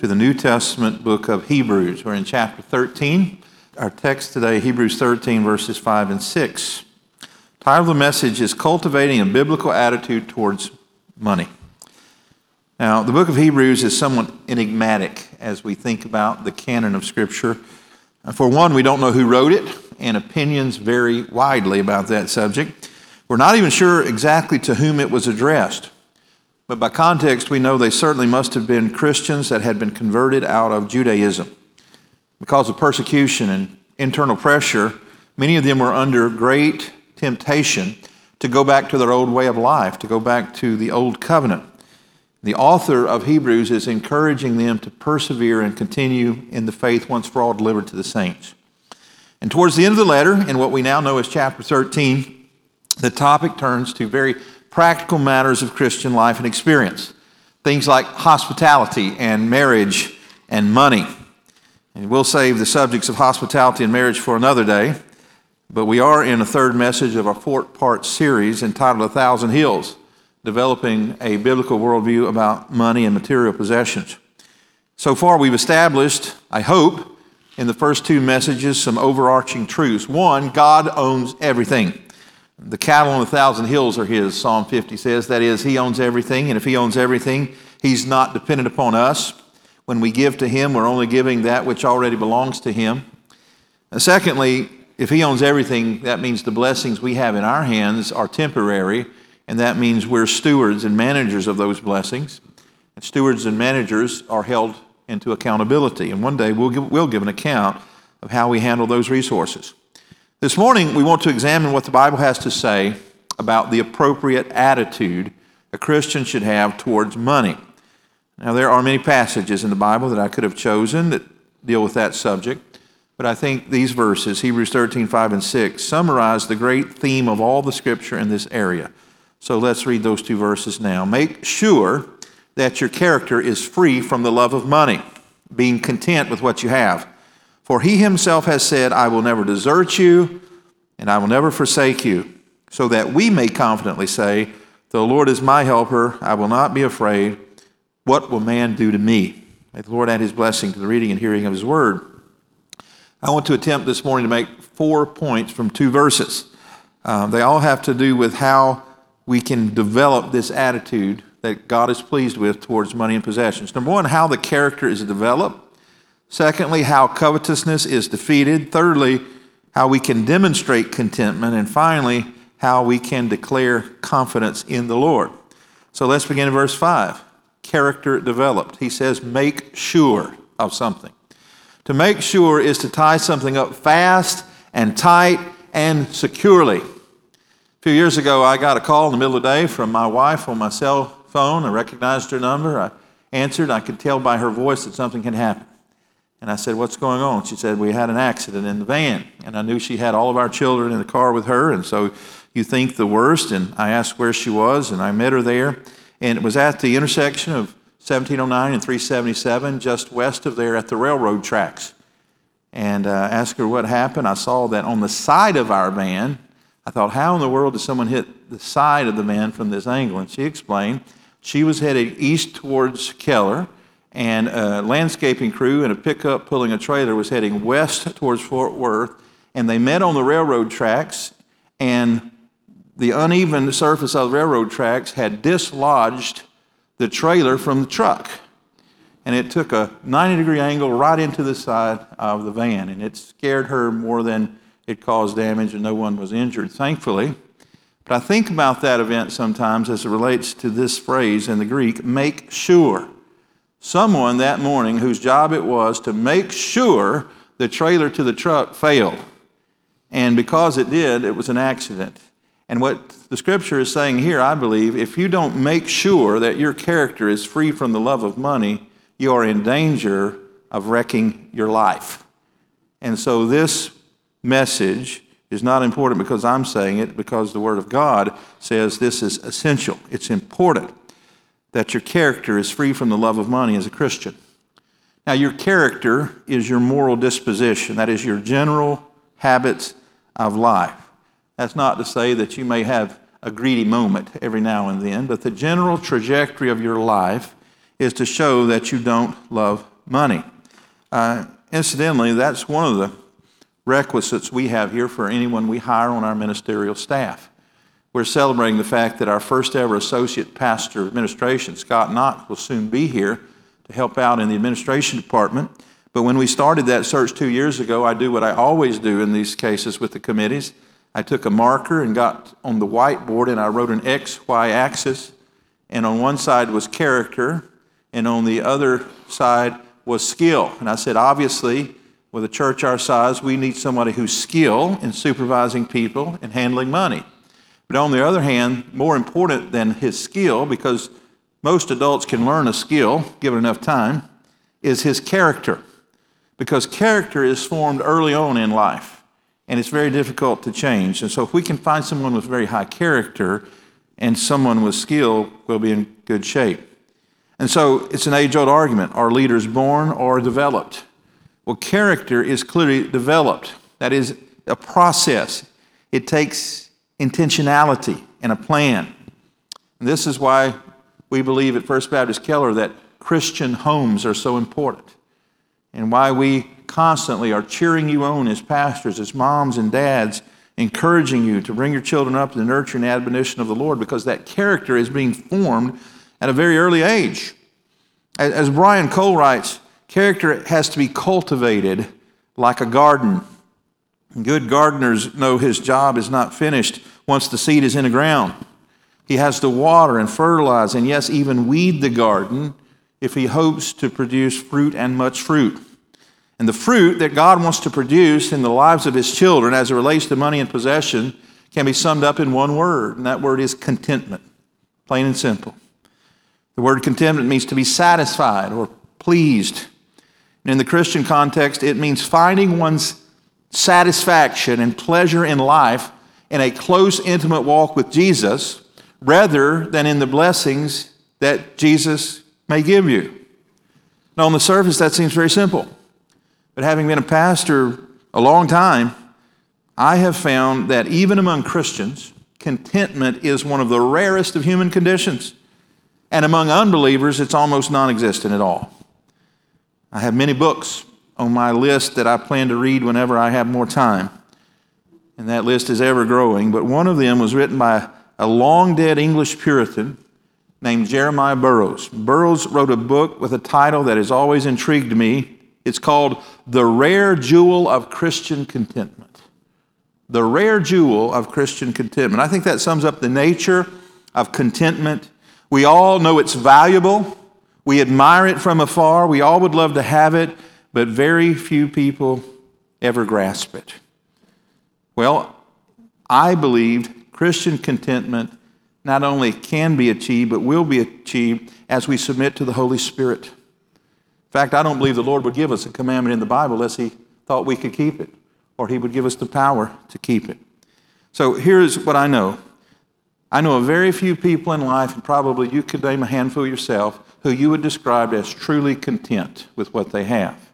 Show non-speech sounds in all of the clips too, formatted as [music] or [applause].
to the New Testament book of Hebrews. We're in chapter 13. Our text today, Hebrews 13, verses 5 and 6. The title of the message is Cultivating a Biblical Attitude Towards Money. Now, the book of Hebrews is somewhat enigmatic as we think about the canon of Scripture. For one, we don't know who wrote it, and opinions vary widely about that subject. We're not even sure exactly to whom it was addressed. But by context, we know they certainly must have been Christians that had been converted out of Judaism. Because of persecution and internal pressure, many of them were under great temptation to go back to their old way of life, to go back to the old covenant. The author of Hebrews is encouraging them to persevere and continue in the faith once for all delivered to the saints. And towards the end of the letter, in what we now know as chapter 13, the topic turns to very practical matters of Christian life and experience. Things like hospitality and marriage and money. And we'll save the subjects of hospitality and marriage for another day, but we are in a third message of a four part series entitled A Thousand Hills, developing a biblical worldview about money and material possessions. So far, we've established, I hope, in the first two messages, some overarching truths. One, God owns everything. The cattle on a thousand hills are his, Psalm 50 says. That is, he owns everything, and if he owns everything, he's not dependent upon us. When we give to him, we're only giving that which already belongs to him. And secondly, if he owns everything, that means the blessings we have in our hands are temporary, and that means we're stewards and managers of those blessings. And stewards and managers are held into accountability, and one day we'll give, we'll give an account of how we handle those resources. This morning, we want to examine what the Bible has to say about the appropriate attitude a Christian should have towards money. Now, there are many passages in the Bible that I could have chosen that deal with that subject, but I think these verses, Hebrews 13, 5, and 6, summarize the great theme of all the Scripture in this area. So let's read those two verses now. Make sure that your character is free from the love of money, being content with what you have for he himself has said, I will never desert you, and I will never forsake you, so that we may confidently say, The Lord is my helper, I will not be afraid. What will man do to me? May the Lord add his blessing to the reading and hearing of his word. I want to attempt this morning to make four points from two verses. Um, they all have to do with how we can develop this attitude that God is pleased with towards money and possessions. Number one, how the character is developed. Secondly, how covetousness is defeated. Thirdly, how we can demonstrate contentment. And finally, how we can declare confidence in the Lord. So let's begin in verse 5. Character developed. He says, make sure of something. To make sure is to tie something up fast and tight and securely. A few years ago, I got a call in the middle of the day from my wife on my cell phone. I recognized her number. I answered. I could tell by her voice that something had happened. And I said, What's going on? She said, We had an accident in the van. And I knew she had all of our children in the car with her. And so you think the worst. And I asked where she was, and I met her there. And it was at the intersection of 1709 and 377, just west of there at the railroad tracks. And uh, asked her what happened. I saw that on the side of our van. I thought, How in the world did someone hit the side of the van from this angle? And she explained she was headed east towards Keller and a landscaping crew and a pickup pulling a trailer was heading west towards Fort Worth, and they met on the railroad tracks, and the uneven surface of the railroad tracks had dislodged the trailer from the truck. And it took a 90 degree angle right into the side of the van, and it scared her more than it caused damage, and no one was injured, thankfully. But I think about that event sometimes as it relates to this phrase in the Greek make sure someone that morning whose job it was to make sure the trailer to the truck failed. And because it did, it was an accident. And what the scripture is saying here, I believe, if you don't make sure that your character is free from the love of money, you are in danger of wrecking your life. And so this message is not important because I'm saying it, because the Word of God says this is essential. It's important that your character is free from the love of money as a Christian. Now, your character is your moral disposition, that is your general habits of life. That's not to say that you may have a greedy moment every now and then, but the general trajectory of your life is to show that you don't love money. Uh, incidentally, that's one of the requisites we have here for anyone we hire on our ministerial staff. We're celebrating the fact that our first ever associate pastor of administration, Scott Knott, will soon be here to help out in the administration department. But when we started that search two years ago, I do what I always do in these cases with the committees. I took a marker and got on the whiteboard and I wrote an X, Y axis. And on one side was character, and on the other side was skill. And I said, obviously, with a church our size, we need somebody who's skilled in supervising people and handling money. But on the other hand, more important than his skill, because most adults can learn a skill given enough time, is his character. Because character is formed early on in life, and it's very difficult to change. And so, if we can find someone with very high character and someone with skill, we'll be in good shape. And so, it's an age old argument are leaders born or developed? Well, character is clearly developed. That is a process. It takes intentionality and a plan. And this is why we believe at First Baptist Keller that Christian homes are so important and why we constantly are cheering you on as pastors, as moms and dads, encouraging you to bring your children up to the nurture and admonition of the Lord because that character is being formed at a very early age. As Brian Cole writes, Character has to be cultivated like a garden. Good gardeners know his job is not finished once the seed is in the ground. He has to water and fertilize and, yes, even weed the garden if he hopes to produce fruit and much fruit. And the fruit that God wants to produce in the lives of his children as it relates to money and possession can be summed up in one word, and that word is contentment. Plain and simple. The word contentment means to be satisfied or pleased. In the Christian context, it means finding one's satisfaction and pleasure in life in a close, intimate walk with Jesus rather than in the blessings that Jesus may give you. Now, on the surface, that seems very simple. But having been a pastor a long time, I have found that even among Christians, contentment is one of the rarest of human conditions. And among unbelievers, it's almost non existent at all. I have many books on my list that I plan to read whenever I have more time. And that list is ever growing. But one of them was written by a long dead English Puritan named Jeremiah Burroughs. Burroughs wrote a book with a title that has always intrigued me. It's called The Rare Jewel of Christian Contentment. The Rare Jewel of Christian Contentment. I think that sums up the nature of contentment. We all know it's valuable. We admire it from afar. We all would love to have it, but very few people ever grasp it. Well, I believed Christian contentment not only can be achieved, but will be achieved as we submit to the Holy Spirit. In fact, I don't believe the Lord would give us a commandment in the Bible unless He thought we could keep it, or He would give us the power to keep it. So here's what I know I know a very few people in life, and probably you could name a handful yourself, who you would describe as truly content with what they have.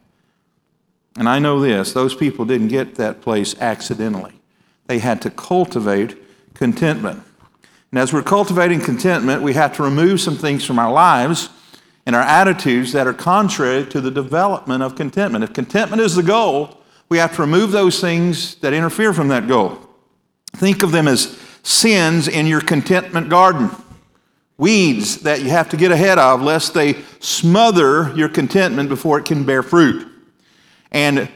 And I know this those people didn't get that place accidentally, they had to cultivate contentment. And as we're cultivating contentment, we have to remove some things from our lives and our attitudes that are contrary to the development of contentment. If contentment is the goal, we have to remove those things that interfere from that goal. Think of them as sins in your contentment garden weeds that you have to get ahead of lest they smother your contentment before it can bear fruit. And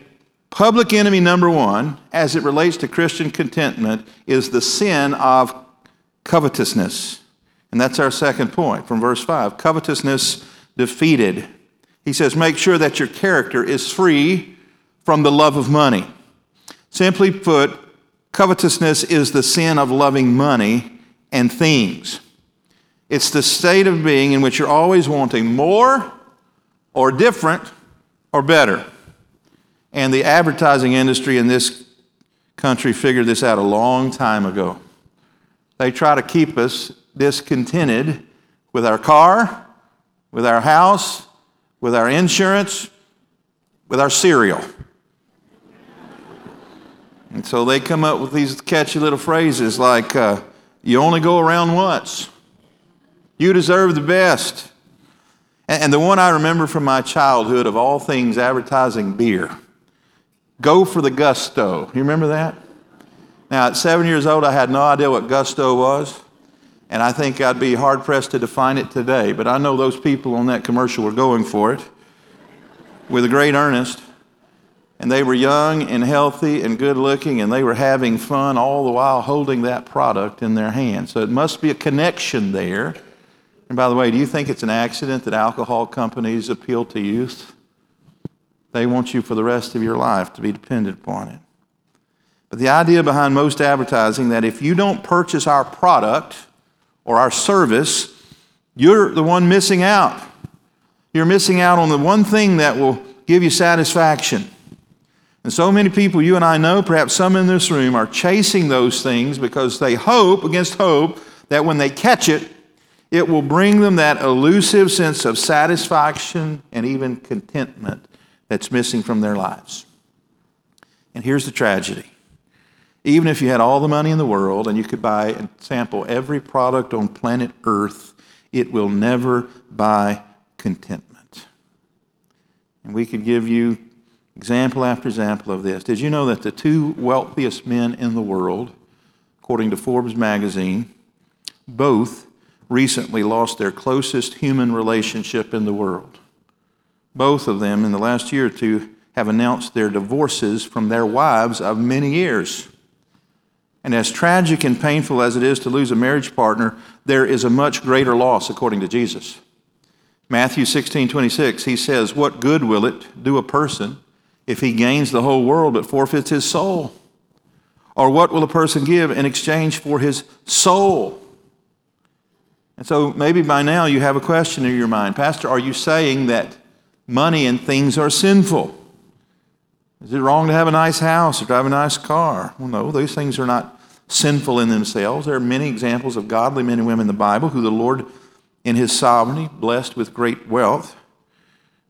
public enemy number one, as it relates to Christian contentment, is the sin of covetousness. And that's our second point from verse 5 covetousness defeated. He says, Make sure that your character is free from the love of money. Simply put, covetousness is the sin of loving money and things. It's the state of being in which you're always wanting more, or different or better. And the advertising industry in this country figured this out a long time ago. They try to keep us discontented with our car, with our house, with our insurance, with our cereal. And so they come up with these catchy little phrases like, uh, you only go around once. You deserve the best. And, and the one I remember from my childhood of all things advertising beer go for the gusto. You remember that? Now, at seven years old, I had no idea what gusto was. And I think I'd be hard pressed to define it today. But I know those people on that commercial were going for it with a great earnest. And they were young and healthy and good looking, and they were having fun all the while holding that product in their hand. So it must be a connection there. And by the way, do you think it's an accident that alcohol companies appeal to youth? They want you for the rest of your life to be dependent upon it. But the idea behind most advertising that if you don't purchase our product or our service, you're the one missing out. You're missing out on the one thing that will give you satisfaction. And so many people you and I know, perhaps some in this room, are chasing those things because they hope against hope that when they catch it, it will bring them that elusive sense of satisfaction and even contentment that's missing from their lives. And here's the tragedy. Even if you had all the money in the world and you could buy and sample every product on planet Earth, it will never buy contentment. And we could give you example after example of this. Did you know that the two wealthiest men in the world, according to Forbes magazine, both recently lost their closest human relationship in the world? Both of them, in the last year or two, have announced their divorces from their wives of many years. And as tragic and painful as it is to lose a marriage partner, there is a much greater loss according to Jesus. Matthew 16, 26, he says, What good will it do a person if he gains the whole world but forfeits his soul? Or what will a person give in exchange for his soul? And so maybe by now you have a question in your mind Pastor, are you saying that money and things are sinful? Is it wrong to have a nice house or drive a nice car? Well, no, those things are not sinful in themselves. There are many examples of godly men and women in the Bible who the Lord, in His sovereignty, blessed with great wealth.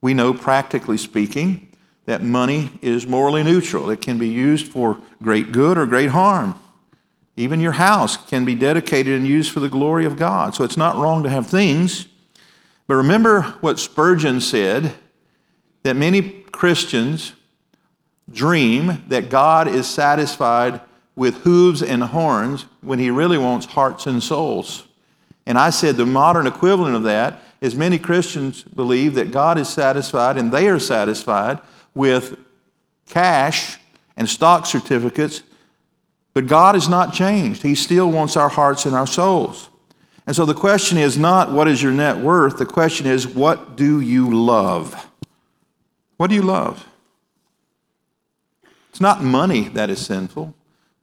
We know, practically speaking, that money is morally neutral. It can be used for great good or great harm. Even your house can be dedicated and used for the glory of God. So it's not wrong to have things. But remember what Spurgeon said that many Christians dream that God is satisfied with hooves and horns when he really wants hearts and souls. And I said the modern equivalent of that is many Christians believe that God is satisfied and they are satisfied with cash and stock certificates, but God has not changed. He still wants our hearts and our souls. And so the question is not what is your net worth, the question is what do you love? What do you love? It's not money that is sinful.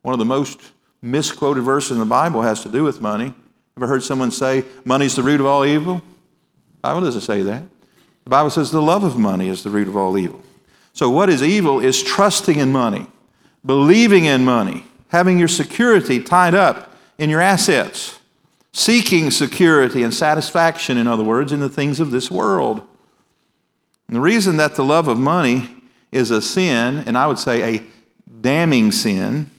One of the most misquoted verses in the Bible has to do with money. Ever heard someone say, money's the root of all evil? The Bible doesn't say that. The Bible says the love of money is the root of all evil. So, what is evil is trusting in money, believing in money, having your security tied up in your assets, seeking security and satisfaction, in other words, in the things of this world. And the reason that the love of money is a sin, and I would say a damning sin,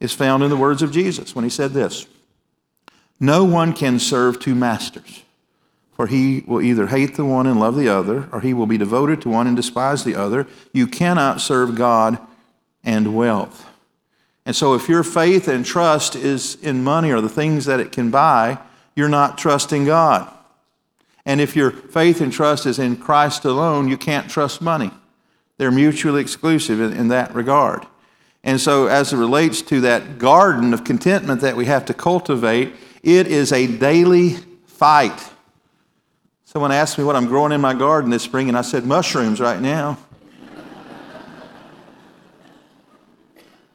is found in the words of Jesus when he said this No one can serve two masters, for he will either hate the one and love the other, or he will be devoted to one and despise the other. You cannot serve God and wealth. And so, if your faith and trust is in money or the things that it can buy, you're not trusting God. And if your faith and trust is in Christ alone, you can't trust money. They're mutually exclusive in, in that regard. And so, as it relates to that garden of contentment that we have to cultivate, it is a daily fight. Someone asked me what I'm growing in my garden this spring, and I said mushrooms right now. [laughs]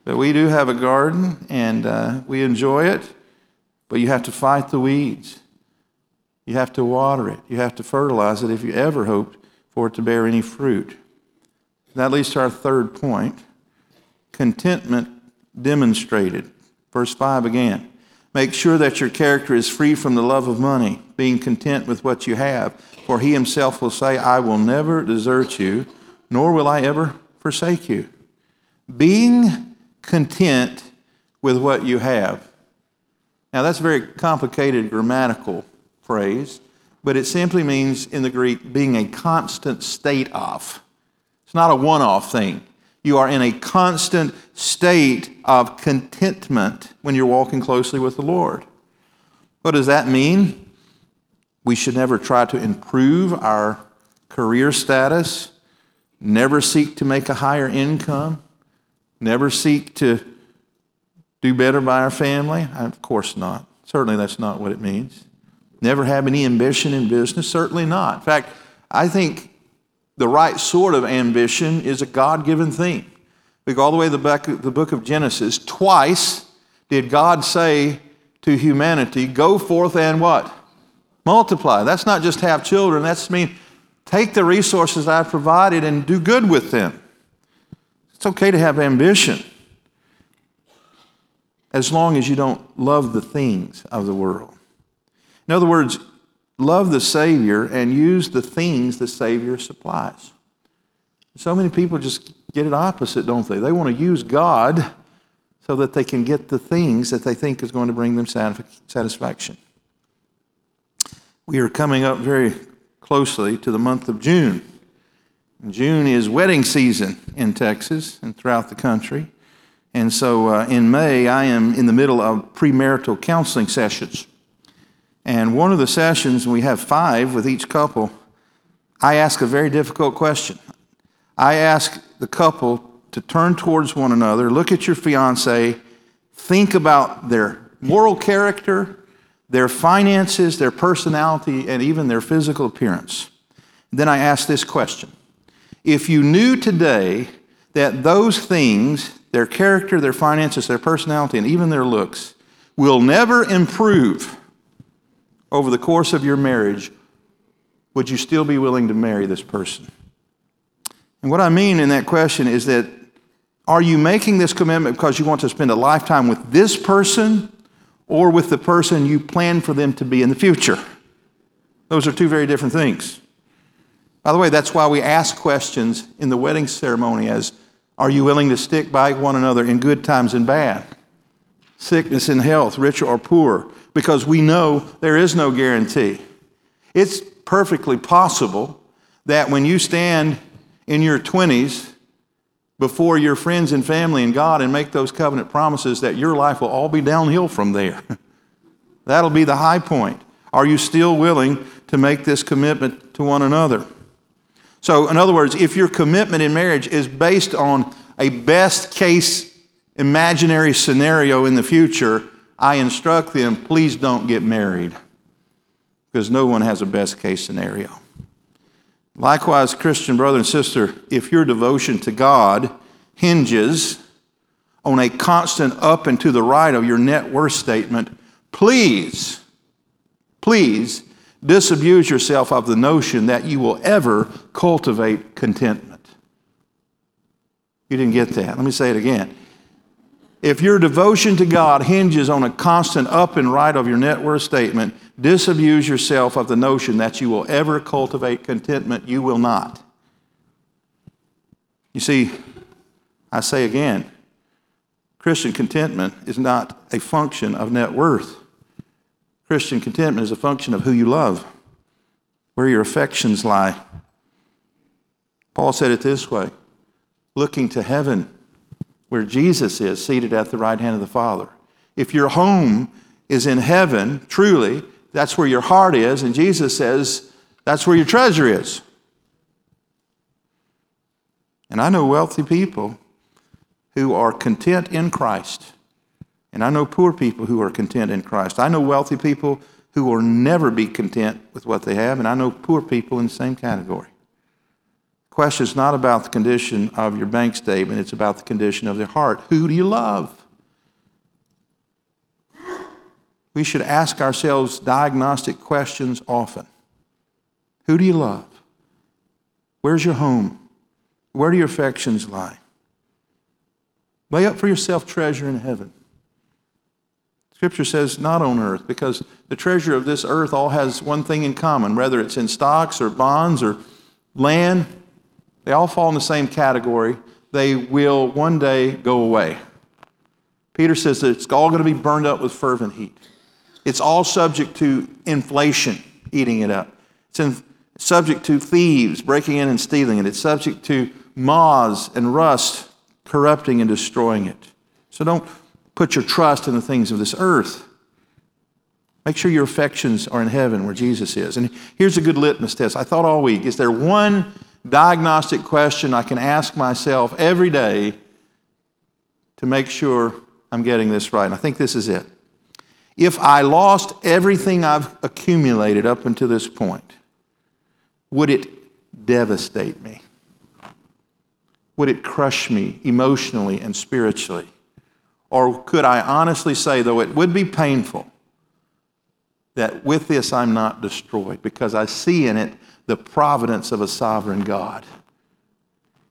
but we do have a garden, and uh, we enjoy it, but you have to fight the weeds. You have to water it. You have to fertilize it if you ever hope for it to bear any fruit. That leads to our third point contentment demonstrated. Verse 5 again. Make sure that your character is free from the love of money, being content with what you have. For he himself will say, I will never desert you, nor will I ever forsake you. Being content with what you have. Now, that's very complicated grammatical phrase, but it simply means in the Greek being a constant state of. It's not a one off thing. You are in a constant state of contentment when you're walking closely with the Lord. What does that mean? We should never try to improve our career status, never seek to make a higher income, never seek to do better by our family? Of course not. Certainly, that's not what it means. Never have any ambition in business? Certainly not. In fact, I think the right sort of ambition is a God given thing. Go all the way to the, back, the book of Genesis. Twice did God say to humanity, Go forth and what? Multiply. That's not just have children, that's mean take the resources I've provided and do good with them. It's okay to have ambition as long as you don't love the things of the world. In other words, love the Savior and use the things the Savior supplies. So many people just get it opposite, don't they? They want to use God so that they can get the things that they think is going to bring them satisfaction. We are coming up very closely to the month of June. June is wedding season in Texas and throughout the country. And so uh, in May, I am in the middle of premarital counseling sessions. And one of the sessions, we have five with each couple, I ask a very difficult question. I ask the couple to turn towards one another, look at your fiance, think about their moral character, their finances, their personality, and even their physical appearance. Then I ask this question If you knew today that those things, their character, their finances, their personality, and even their looks, will never improve, over the course of your marriage, would you still be willing to marry this person? And what I mean in that question is that are you making this commitment because you want to spend a lifetime with this person or with the person you plan for them to be in the future? Those are two very different things. By the way, that's why we ask questions in the wedding ceremony as are you willing to stick by one another in good times and bad? Sickness and health, rich or poor? Because we know there is no guarantee. It's perfectly possible that when you stand in your 20s before your friends and family and God and make those covenant promises that your life will all be downhill from there. [laughs] That'll be the high point. Are you still willing to make this commitment to one another? So, in other words, if your commitment in marriage is based on a best case imaginary scenario in the future, I instruct them, please don't get married because no one has a best case scenario. Likewise, Christian brother and sister, if your devotion to God hinges on a constant up and to the right of your net worth statement, please, please disabuse yourself of the notion that you will ever cultivate contentment. You didn't get that. Let me say it again. If your devotion to God hinges on a constant up and right of your net worth statement, disabuse yourself of the notion that you will ever cultivate contentment. You will not. You see, I say again, Christian contentment is not a function of net worth. Christian contentment is a function of who you love, where your affections lie. Paul said it this way looking to heaven where Jesus is, seated at the right hand of the Father. If your home is in heaven, truly, that's where your heart is, and Jesus says that's where your treasure is. And I know wealthy people who are content in Christ. And I know poor people who are content in Christ. I know wealthy people who will never be content with what they have, and I know poor people in the same category question is not about the condition of your bank statement, it's about the condition of the heart. Who do you love? We should ask ourselves diagnostic questions often. Who do you love? Where's your home? Where do your affections lie? Lay up for yourself treasure in heaven. Scripture says not on earth, because the treasure of this earth all has one thing in common, whether it's in stocks or bonds or land, they all fall in the same category. They will one day go away. Peter says that it's all going to be burned up with fervent heat. It's all subject to inflation, eating it up. It's in, subject to thieves breaking in and stealing it. It's subject to moths and rust corrupting and destroying it. So don't put your trust in the things of this earth. Make sure your affections are in heaven where Jesus is. And here's a good litmus test. I thought all week is there one diagnostic question I can ask myself every day to make sure I'm getting this right? And I think this is it. If I lost everything I've accumulated up until this point, would it devastate me? Would it crush me emotionally and spiritually? Or could I honestly say, though it would be painful, that with this I'm not destroyed because I see in it the providence of a sovereign God?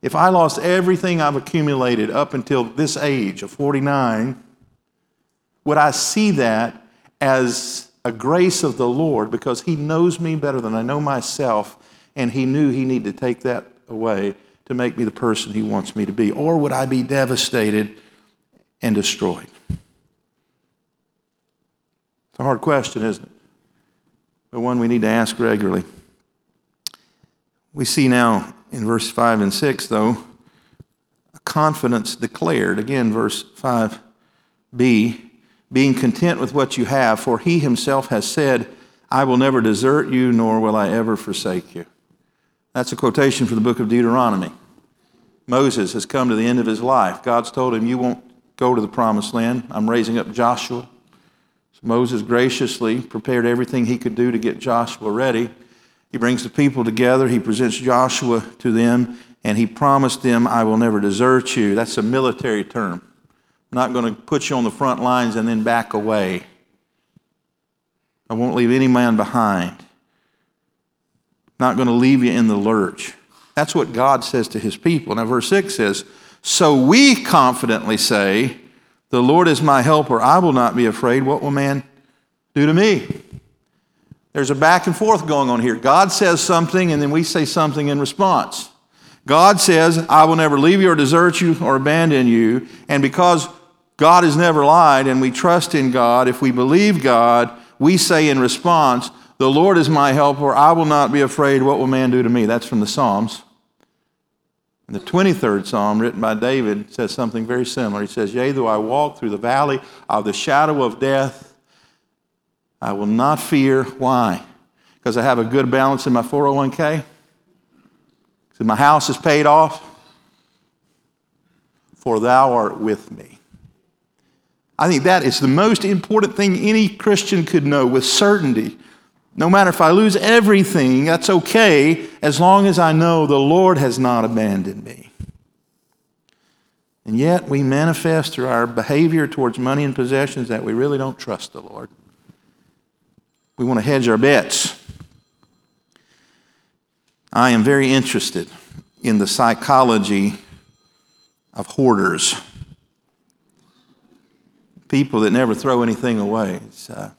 If I lost everything I've accumulated up until this age of 49, would I see that as a grace of the Lord because He knows me better than I know myself, and He knew He needed to take that away to make me the person He wants me to be? Or would I be devastated and destroyed? It's a hard question, isn't it? But one we need to ask regularly. We see now in verse 5 and 6, though, a confidence declared. Again, verse 5b being content with what you have, for he himself has said, I will never desert you, nor will I ever forsake you. That's a quotation from the book of Deuteronomy. Moses has come to the end of his life. God's told him, You won't go to the promised land. I'm raising up Joshua. So Moses graciously prepared everything he could do to get Joshua ready. He brings the people together, he presents Joshua to them, and he promised them, I will never desert you. That's a military term. I'm not going to put you on the front lines and then back away. I won't leave any man behind. Not going to leave you in the lurch. That's what God says to his people. Now, verse 6 says, So we confidently say, The Lord is my helper. I will not be afraid. What will man do to me? There's a back and forth going on here. God says something, and then we say something in response. God says, I will never leave you or desert you or abandon you. And because God has never lied and we trust in God, if we believe God, we say in response, The Lord is my helper. I will not be afraid. What will man do to me? That's from the Psalms. And the 23rd Psalm, written by David, says something very similar. He says, Yea, though I walk through the valley of the shadow of death, I will not fear. Why? Because I have a good balance in my 401k? Because my house is paid off? For thou art with me. I think that is the most important thing any Christian could know with certainty. No matter if I lose everything, that's okay as long as I know the Lord has not abandoned me. And yet we manifest through our behavior towards money and possessions that we really don't trust the Lord. We want to hedge our bets. I am very interested in the psychology of hoarders, people that never throw anything away. It's a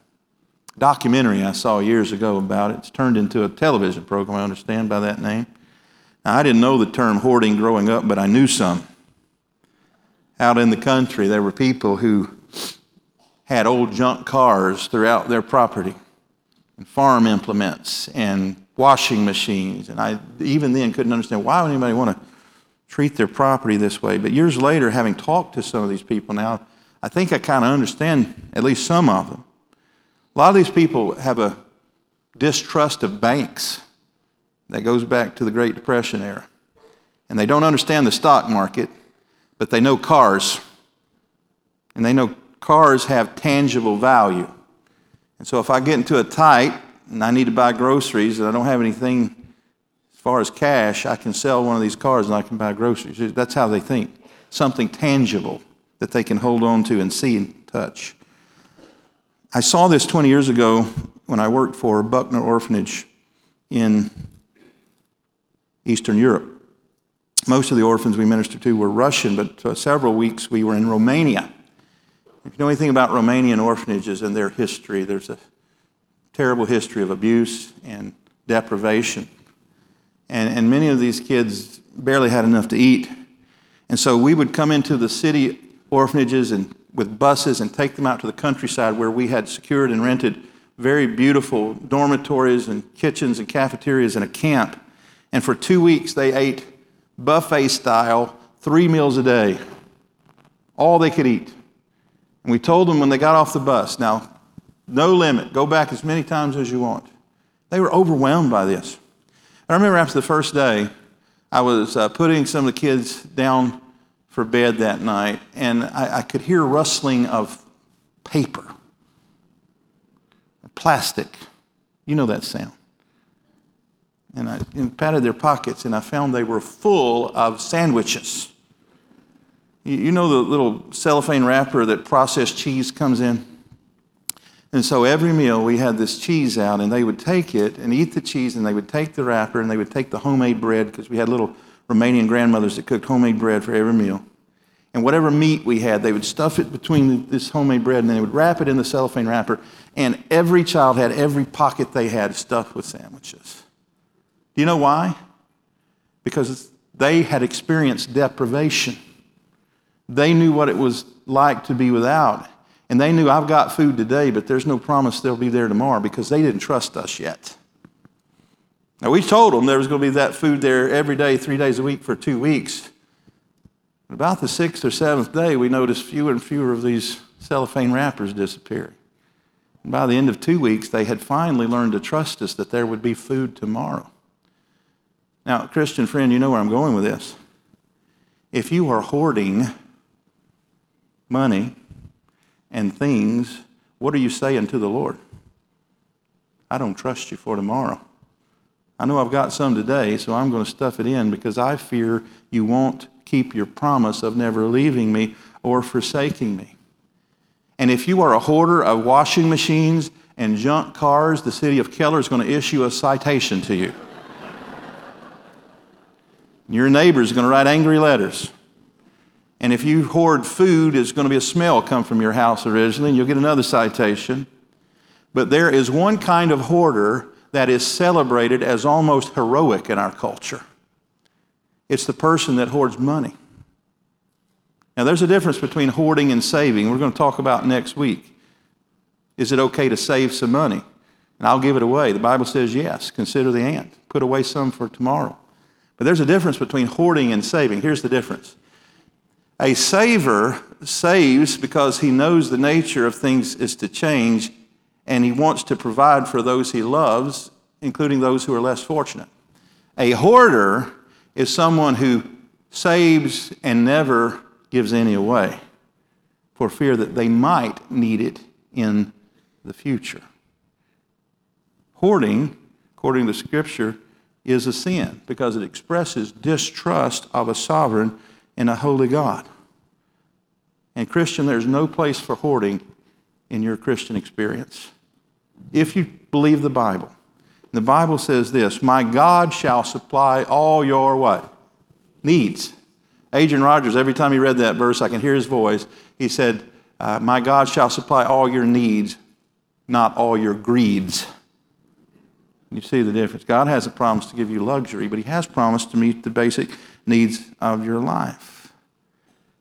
documentary I saw years ago about it. It's turned into a television program, I understand, by that name. Now, I didn't know the term hoarding growing up, but I knew some. Out in the country, there were people who had old junk cars throughout their property and farm implements and washing machines. And I even then couldn't understand why would anybody want to treat their property this way. But years later, having talked to some of these people now, I think I kind of understand at least some of them. A lot of these people have a distrust of banks that goes back to the Great Depression era. And they don't understand the stock market, but they know cars. And they know cars have tangible value. And so if I get into a tight and I need to buy groceries and I don't have anything as far as cash, I can sell one of these cars and I can buy groceries. That's how they think. Something tangible that they can hold on to and see and touch. I saw this 20 years ago when I worked for Buckner Orphanage in Eastern Europe. Most of the orphans we ministered to were Russian, but uh, several weeks we were in Romania. If you know anything about Romanian orphanages and their history, there's a terrible history of abuse and deprivation. And, and many of these kids barely had enough to eat. And so we would come into the city orphanages and with buses and take them out to the countryside where we had secured and rented very beautiful dormitories and kitchens and cafeterias and a camp. And for two weeks, they ate buffet style, three meals a day, all they could eat. And we told them when they got off the bus, now, no limit, go back as many times as you want. They were overwhelmed by this. I remember after the first day, I was uh, putting some of the kids down for bed that night, and I, I could hear rustling of paper, plastic. You know that sound and I and patted their pockets, and I found they were full of sandwiches. You, know the little cellophane wrapper that processed cheese comes in? And so every meal we had this cheese out, and they would take it and eat the cheese, and they would take the wrapper, and they would take the homemade bread, because we had little Romanian grandmothers that cooked homemade bread for every meal. And whatever meat we had, they would stuff it between this homemade bread, and then they would wrap it in the cellophane wrapper. And every child had every pocket they had stuffed with sandwiches. Do you know why? Because they had experienced deprivation. They knew what it was like to be without. And they knew, I've got food today, but there's no promise they'll be there tomorrow because they didn't trust us yet. Now, we told them there was going to be that food there every day, three days a week for two weeks. About the sixth or seventh day, we noticed fewer and fewer of these cellophane wrappers disappearing. And by the end of two weeks, they had finally learned to trust us that there would be food tomorrow. Now, Christian friend, you know where I'm going with this. If you are hoarding money and things, what are you saying to the Lord? I don't trust you for tomorrow. I know I've got some today, so I'm going to stuff it in because I fear you won't keep your promise of never leaving me or forsaking me. And if you are a hoarder of washing machines and junk cars, the city of Keller is going to issue a citation to you. Your neighbor is going to write angry letters. And if you hoard food, it's going to be a smell come from your house originally, and you'll get another citation. But there is one kind of hoarder that is celebrated as almost heroic in our culture. It's the person that hoards money. Now, there's a difference between hoarding and saving. We're going to talk about next week. Is it okay to save some money? And I'll give it away. The Bible says yes. Consider the ant. Put away some for tomorrow. But there's a difference between hoarding and saving. Here's the difference a saver saves because he knows the nature of things is to change and he wants to provide for those he loves, including those who are less fortunate. A hoarder is someone who saves and never gives any away for fear that they might need it in the future. Hoarding, according to Scripture, is a sin because it expresses distrust of a sovereign and a holy God. And, Christian, there's no place for hoarding in your Christian experience. If you believe the Bible, the Bible says this My God shall supply all your what? Needs. Adrian Rogers, every time he read that verse, I can hear his voice. He said, uh, My God shall supply all your needs, not all your greeds. You see the difference. God hasn't promised to give you luxury, but He has promised to meet the basic needs of your life.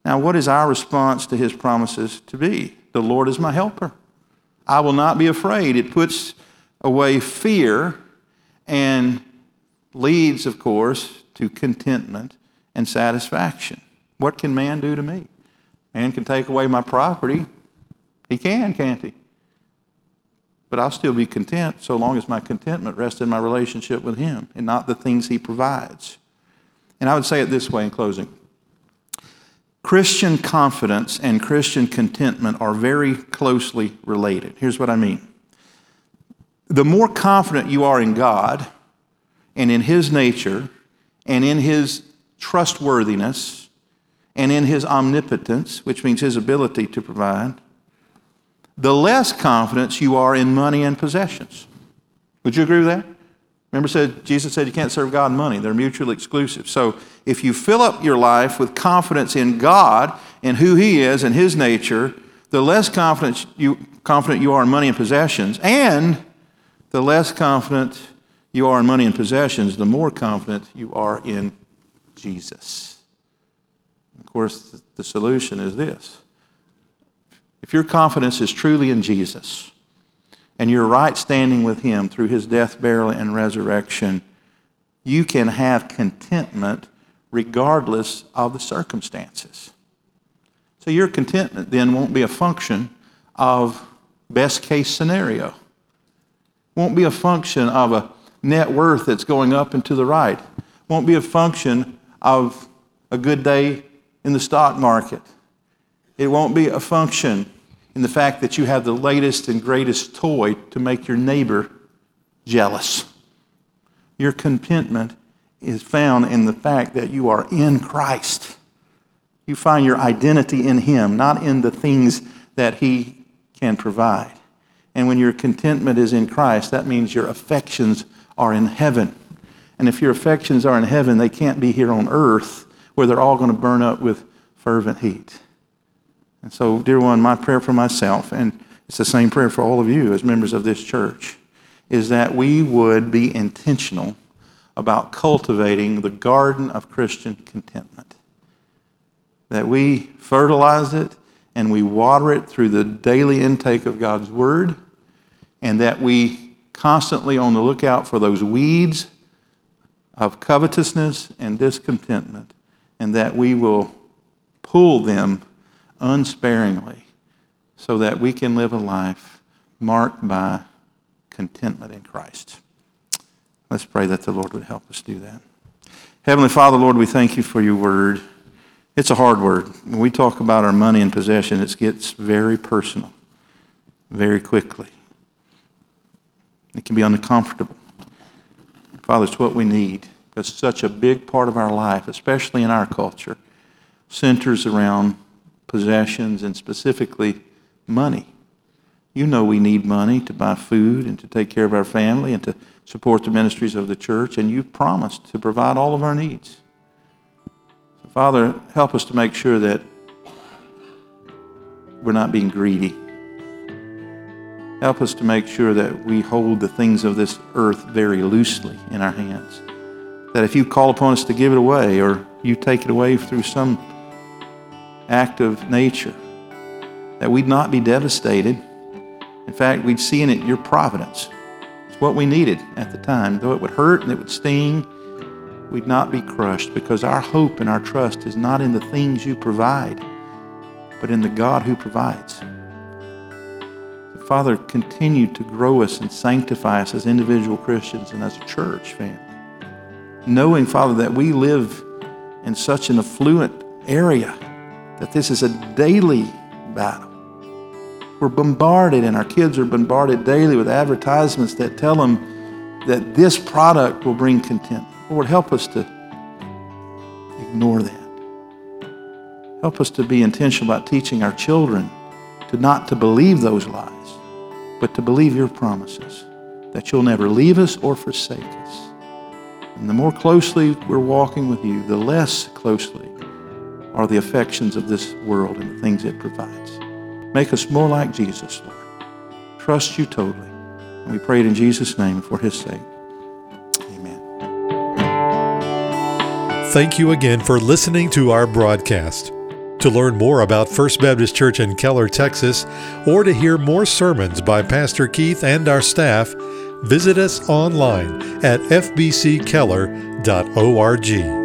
Now, what is our response to His promises to be? The Lord is my helper. I will not be afraid. It puts away fear and leads, of course, to contentment and satisfaction. What can man do to me? Man can take away my property. He can, can't he? But I'll still be content so long as my contentment rests in my relationship with Him and not the things He provides. And I would say it this way in closing Christian confidence and Christian contentment are very closely related. Here's what I mean the more confident you are in God and in His nature and in His trustworthiness and in His omnipotence, which means His ability to provide, the less confidence you are in money and possessions. Would you agree with that? Remember, said Jesus said you can't serve God and money; they're mutually exclusive. So, if you fill up your life with confidence in God and who He is and His nature, the less confident you confident you are in money and possessions, and the less confident you are in money and possessions, the more confident you are in Jesus. Of course, the solution is this: if your confidence is truly in Jesus and you're right standing with Him through His death, burial, and resurrection, you can have contentment regardless of the circumstances. So your contentment then won't be a function of best case scenario. Won't be a function of a net worth that's going up and to the right. Won't be a function of a good day in the stock market. It won't be a function in the fact that you have the latest and greatest toy to make your neighbor jealous. Your contentment is found in the fact that you are in Christ. You find your identity in Him, not in the things that He can provide. And when your contentment is in Christ, that means your affections are in heaven. And if your affections are in heaven, they can't be here on earth where they're all going to burn up with fervent heat. And so, dear one, my prayer for myself, and it's the same prayer for all of you as members of this church, is that we would be intentional about cultivating the garden of Christian contentment. That we fertilize it and we water it through the daily intake of God's Word, and that we constantly on the lookout for those weeds of covetousness and discontentment, and that we will pull them unsparingly so that we can live a life marked by contentment in Christ. Let's pray that the Lord would help us do that. Heavenly Father, Lord, we thank you for your word. It's a hard word. When we talk about our money and possession, it gets very personal very quickly. It can be uncomfortable. Father, it's what we need. It's such a big part of our life, especially in our culture, centers around possessions and specifically money. You know we need money to buy food and to take care of our family and to support the ministries of the church, and you've promised to provide all of our needs. So, Father, help us to make sure that we're not being greedy. Help us to make sure that we hold the things of this earth very loosely in our hands. That if you call upon us to give it away or you take it away through some act of nature, that we'd not be devastated. In fact, we'd see in it your providence. It's what we needed at the time. Though it would hurt and it would sting, we'd not be crushed because our hope and our trust is not in the things you provide, but in the God who provides. Father, continue to grow us and sanctify us as individual Christians and as a church family. Knowing, Father, that we live in such an affluent area that this is a daily battle. We're bombarded, and our kids are bombarded daily with advertisements that tell them that this product will bring content. Lord, help us to ignore that. Help us to be intentional about teaching our children to not to believe those lies but to believe your promises that you'll never leave us or forsake us. And the more closely we're walking with you, the less closely are the affections of this world and the things it provides. Make us more like Jesus, Lord. Trust you totally. And we pray it in Jesus' name for his sake. Amen. Thank you again for listening to our broadcast. To learn more about First Baptist Church in Keller, Texas, or to hear more sermons by Pastor Keith and our staff, visit us online at fbckeller.org.